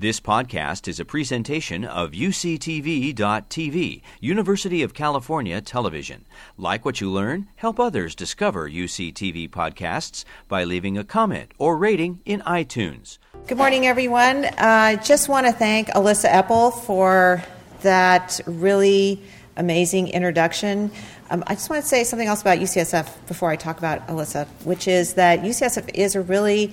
This podcast is a presentation of UCTV.tv, University of California Television. Like what you learn, help others discover UCTV podcasts by leaving a comment or rating in iTunes. Good morning, everyone. I uh, just want to thank Elissa Epel for that really amazing introduction. Um, I just want to say something else about UCSF before I talk about Elissa, which is that UCSF is a really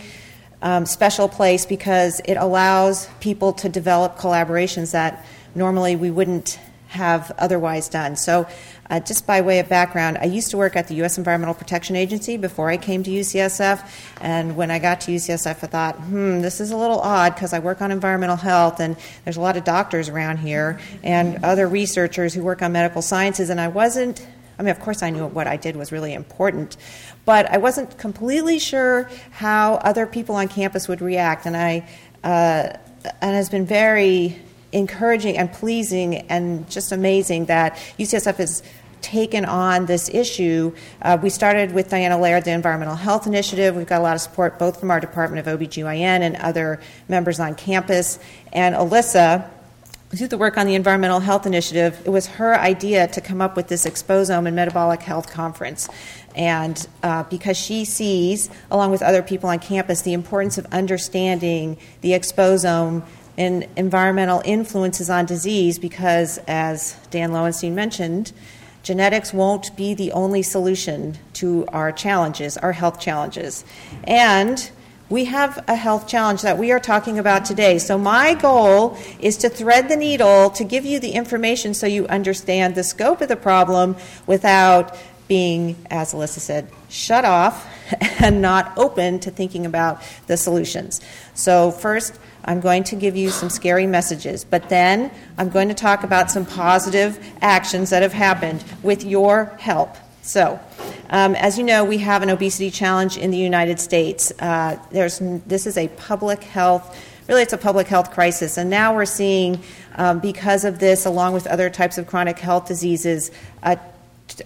um, special place because it allows people to develop collaborations that normally we wouldn't have otherwise done. So, uh, just by way of background, I used to work at the U.S. Environmental Protection Agency before I came to UCSF. And when I got to UCSF, I thought, hmm, this is a little odd because I work on environmental health and there's a lot of doctors around here and other researchers who work on medical sciences. And I wasn't I mean, of course, I knew what I did was really important, but I wasn't completely sure how other people on campus would react. And I, uh, and it's been very encouraging and pleasing and just amazing that UCSF has taken on this issue. Uh, we started with Diana Laird, the Environmental Health Initiative. We've got a lot of support both from our Department of OBGYN and other members on campus. And Elissa, through the work on the Environmental Health Initiative, it was her idea to come up with this Exposome and Metabolic Health Conference. And uh, because she sees, along with other people on campus, the importance of understanding the exposome and environmental influences on disease, because as Dan Lowenstein mentioned, genetics won't be the only solution to our challenges, our health challenges. And we have a health challenge that we are talking about today. So, my goal is to thread the needle to give you the information so you understand the scope of the problem without being, as Elissa said, shut off and not open to thinking about the solutions. So, first, I'm going to give you some scary messages, but then I'm going to talk about some positive actions that have happened with your help. So, um, as you know, we have an obesity challenge in the United States. Uh, there's, this is a public health, really, it's a public health crisis. And now we're seeing, um, because of this, along with other types of chronic health diseases, a,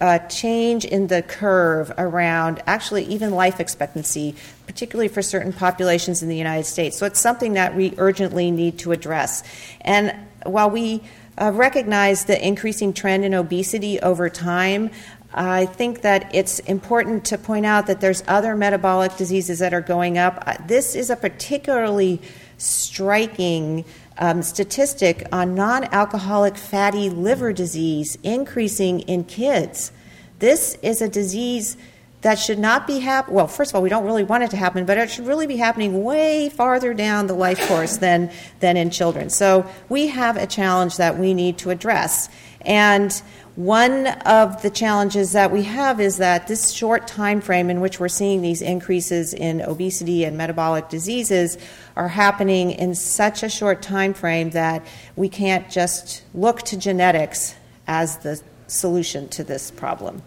a change in the curve around actually even life expectancy, particularly for certain populations in the United States. So it's something that we urgently need to address. And while we uh, recognize the increasing trend in obesity over time, I think that it's important to point out that there's other metabolic diseases that are going up. Uh, this is a particularly striking um, statistic on non alcoholic fatty liver disease increasing in kids. This is a disease that should not be happening. Well, first of all, we don't really want it to happen, but it should really be happening way farther down the life course than, than in children. So we have a challenge that we need to address. And one of the challenges that we have is that this short time frame in which we're seeing these increases in obesity and metabolic diseases are happening in such a short time frame that we can't just look to genetics as the solution to this problem.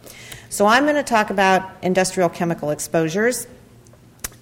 So I'm going to talk about industrial chemical exposures.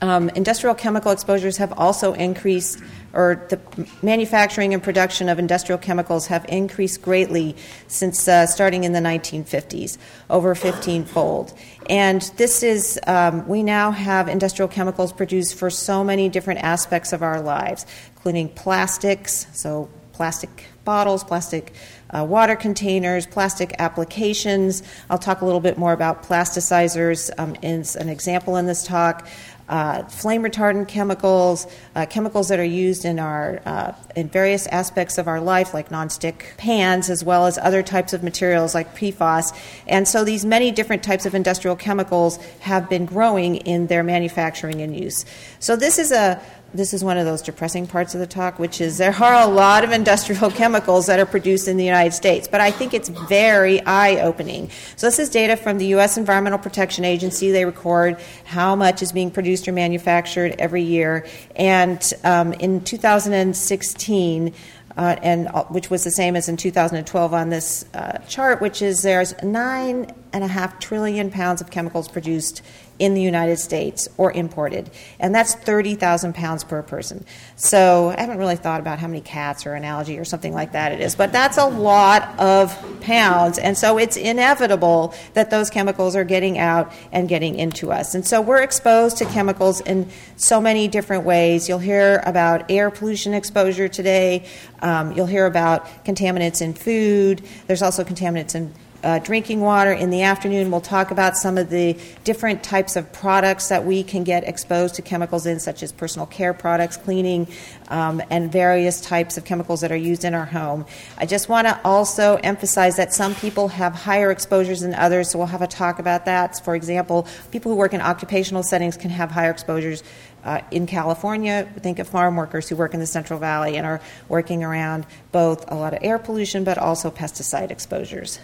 Um, industrial chemical exposures have also increased or the manufacturing and production of industrial chemicals have increased greatly since uh, starting in the 1950s, over 15 fold. And this is, um, we now have industrial chemicals produced for so many different aspects of our lives, including plastics, so plastic bottles, plastic uh, water containers, plastic applications. I'll talk a little bit more about plasticizers um, as an example in this talk uh, flame retardant chemicals, uh, chemicals that are used in our uh, in various aspects of our life, like nonstick pans, as well as other types of materials like PFAS. And so these many different types of industrial chemicals have been growing in their manufacturing and use. So this is a this is one of those depressing parts of the talk, which is there are a lot of industrial chemicals that are produced in the United States, but I think it's very eye opening. So, this is data from the U.S. Environmental Protection Agency. They record how much is being produced or manufactured every year. And um, in 2016, uh, and uh, which was the same as in 2012 on this uh, chart, which is there's nine and a half trillion pounds of chemicals produced in the United States or imported. And that's 30,000 pounds per person. So I haven't really thought about how many cats or analogy or something like that it is, but that's a lot of pounds. And so it's inevitable that those chemicals are getting out and getting into us. And so we're exposed to chemicals in so many different ways. You'll hear about air pollution exposure today, um, you'll hear about contaminants in food, there's also contaminants in uh, drinking water. In the afternoon, we'll talk about some of the different types of products that we can get exposed to chemicals in, such as personal care products, cleaning, um, and various types of chemicals that are used in our home. I just want to also emphasize that some people have higher exposures than others, so we'll have a talk about that. For example, people who work in occupational settings can have higher exposures. Uh, in California, think of farm workers who work in the Central Valley and are working around both a lot of air pollution but also pesticide exposures.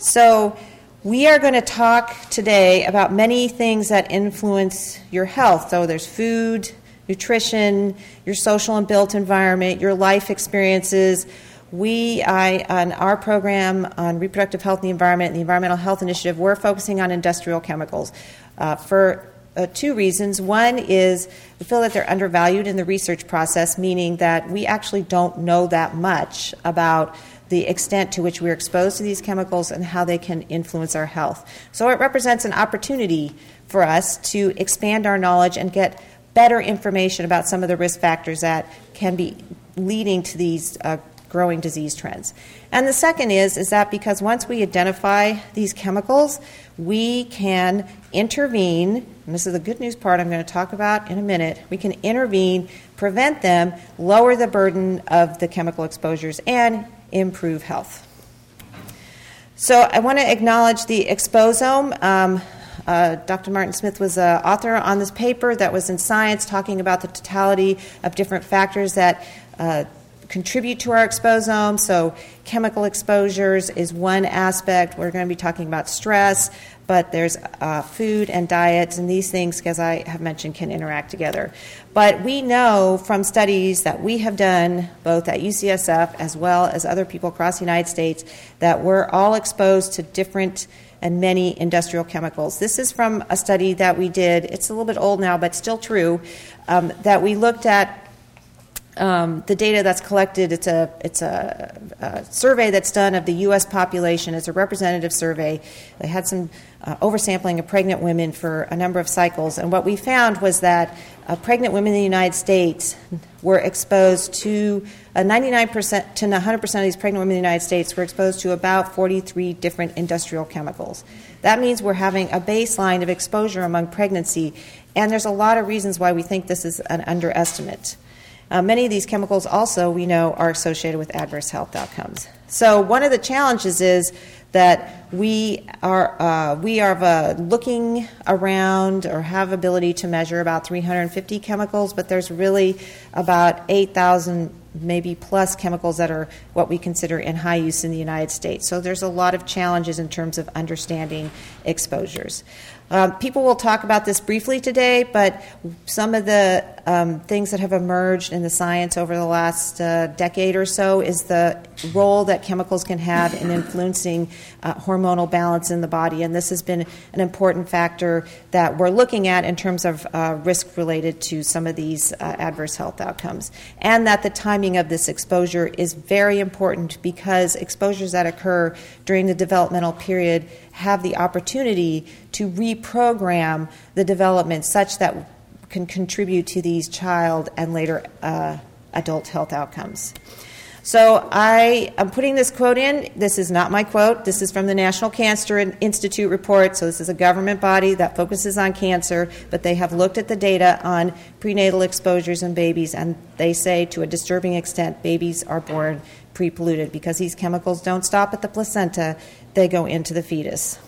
So, we are going to talk today about many things that influence your health. So, there's food, nutrition, your social and built environment, your life experiences. We, I, on our program on reproductive health and the environment and the Environmental Health Initiative, we're focusing on industrial chemicals uh, for uh, two reasons. One is we feel that they're undervalued in the research process, meaning that we actually don't know that much about the extent to which we're exposed to these chemicals and how they can influence our health. So it represents an opportunity for us to expand our knowledge and get better information about some of the risk factors that can be leading to these uh, growing disease trends. And the second is is that because once we identify these chemicals, we can intervene, and this is the good news part I'm going to talk about in a minute. We can intervene, prevent them, lower the burden of the chemical exposures and improve health. So I want to acknowledge the exposome. Um, uh, Dr. Martyn Smith was an author on this paper that was in Science talking about the totality of different factors that uh, contribute to our exposome. So, chemical exposures is one aspect. We're going to be talking about stress, but there's uh, food and diets, and these things, as I have mentioned, can interact together. But we know from studies that we have done, both at UCSF as well as other people across the United States, that we're all exposed to different and many industrial chemicals. This is from a study that we did, it's a little bit old now, but still true, um, that we looked at um, the data that's collected, it's a it's a, a, survey that's done of the U.S. population. It's a representative survey. They had some uh, oversampling of pregnant women for a number of cycles, and what we found was that uh, pregnant women in the United States were exposed to uh, 99% to 100% of these pregnant women in the United States were exposed to about 43 different industrial chemicals. That means we're having a baseline of exposure among pregnancy, and there's a lot of reasons why we think this is an underestimate. Uh, many of these chemicals also, we know, are associated with adverse health outcomes. So, one of the challenges is that we are uh, we are uh, looking around or have ability to measure about 350 chemicals, but there's really about 8,000 maybe plus chemicals that are what we consider in high use in the United States. So there's a lot of challenges in terms of understanding exposures. Um, people will talk about this briefly today, but some of the um, things that have emerged in the science over the last uh, decade or so is the role that chemicals can have in influencing uh, hormonal balance in the body. And this has been an important factor that we're looking at in terms of uh, risk related to some of these uh, adverse health outcomes. And that the timing of this exposure is very important because exposures that occur during the developmental period have the opportunity to reprogram the development such that can contribute to these child and later uh, adult health outcomes. So I am putting this quote in. This is not my quote. This is from the National Cancer Institute report. So this is a government body that focuses on cancer, but they have looked at the data on prenatal exposures in babies, and they say to a disturbing extent, babies are born pre-polluted because these chemicals don't stop at the placenta; they go into the fetus.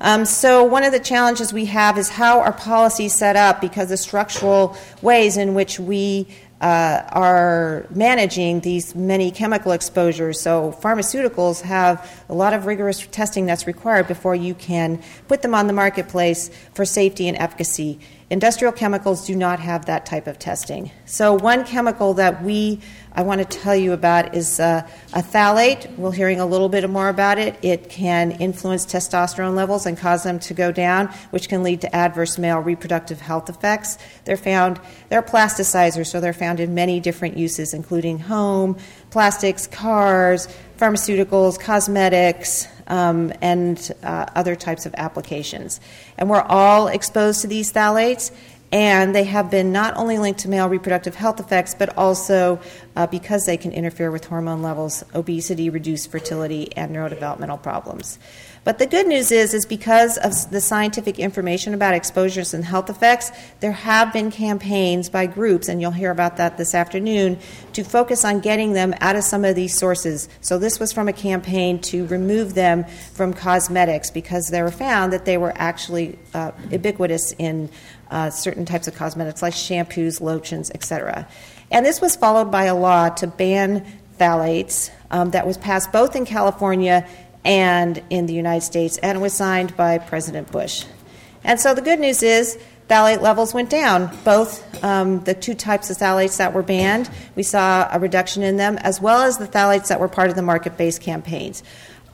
Um, so, one of the challenges we have is how our policies set up because the structural ways in which we uh, are managing these many chemical exposures. So, pharmaceuticals have a lot of rigorous testing that's required before you can put them on the marketplace for safety and efficacy. Industrial chemicals do not have that type of testing. So, one chemical that we I want to tell you about is uh, a phthalate. We're hearing a little bit more about it. It can influence testosterone levels and cause them to go down, which can lead to adverse male reproductive health effects. They're found, they're plasticizers, so they're found in many different uses, including home, plastics, cars, pharmaceuticals, cosmetics, um, and uh, other types of applications. And we're all exposed to these phthalates, and they have been not only linked to male reproductive health effects, but also uh, because they can interfere with hormone levels, obesity, reduced fertility, and neurodevelopmental problems. But the good news is, is because of the scientific information about exposures and health effects, there have been campaigns by groups, and you'll hear about that this afternoon, to focus on getting them out of some of these sources. So this was from a campaign to remove them from cosmetics because they were found that they were actually uh, ubiquitous in uh, certain types of cosmetics like shampoos, lotions, etc. And this was followed by a law to ban phthalates um, that was passed both in California and in the United States, and it was signed by President Bush. And so the good news is phthalate levels went down. Both um, the two types of phthalates that were banned, we saw a reduction in them, as well as the phthalates that were part of the market based campaigns.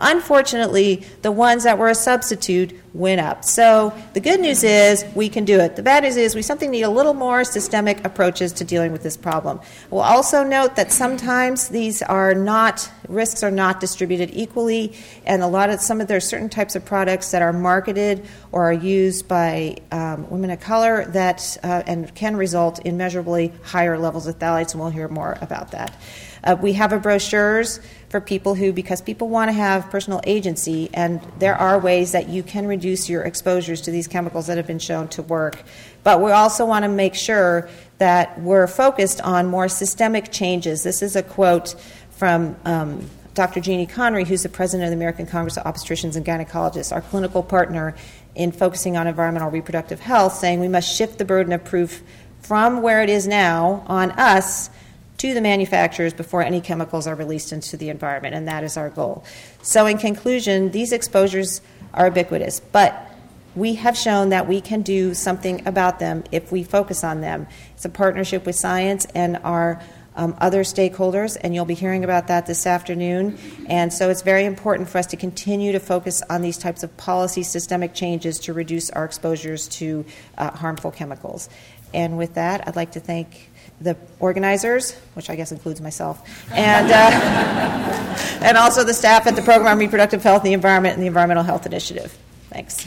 Unfortunately, the ones that were a substitute went up. So the good news is we can do it. The bad news is we something need a little more systemic approaches to dealing with this problem. We'll also note that sometimes these are not risks are not distributed equally, and a lot of some of there are certain types of products that are marketed or are used by um, women of color that uh, and can result in measurably higher levels of phthalates, and we'll hear more about that. Uh, we have a brochures for people who, because people want to have personal agency, and there are ways that you can reduce your exposures to these chemicals that have been shown to work. But we also want to make sure that we're focused on more systemic changes. This is a quote from um, Dr. Jeannie Conry, who's the president of the American Congress of Obstetricians and Gynecologists, our clinical partner in focusing on environmental reproductive health, saying we must shift the burden of proof from where it is now on us to the manufacturers before any chemicals are released into the environment, and that is our goal. So, in conclusion, these exposures are ubiquitous, but we have shown that we can do something about them if we focus on them. It's a partnership with science and our um, other stakeholders, and you'll be hearing about that this afternoon. And so it's very important for us to continue to focus on these types of policy systemic changes to reduce our exposures to uh, harmful chemicals. And with that, I'd like to thank the organizers, which I guess includes myself, and, uh, and also the staff at the Program on Reproductive Health, the Environment, and the Environmental Health Initiative. Thanks.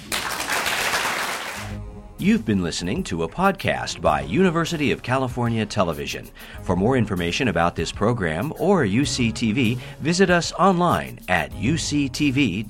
You've been listening to a podcast by University of California Television. For more information about this program or UCTV, visit us online at uctv.tv.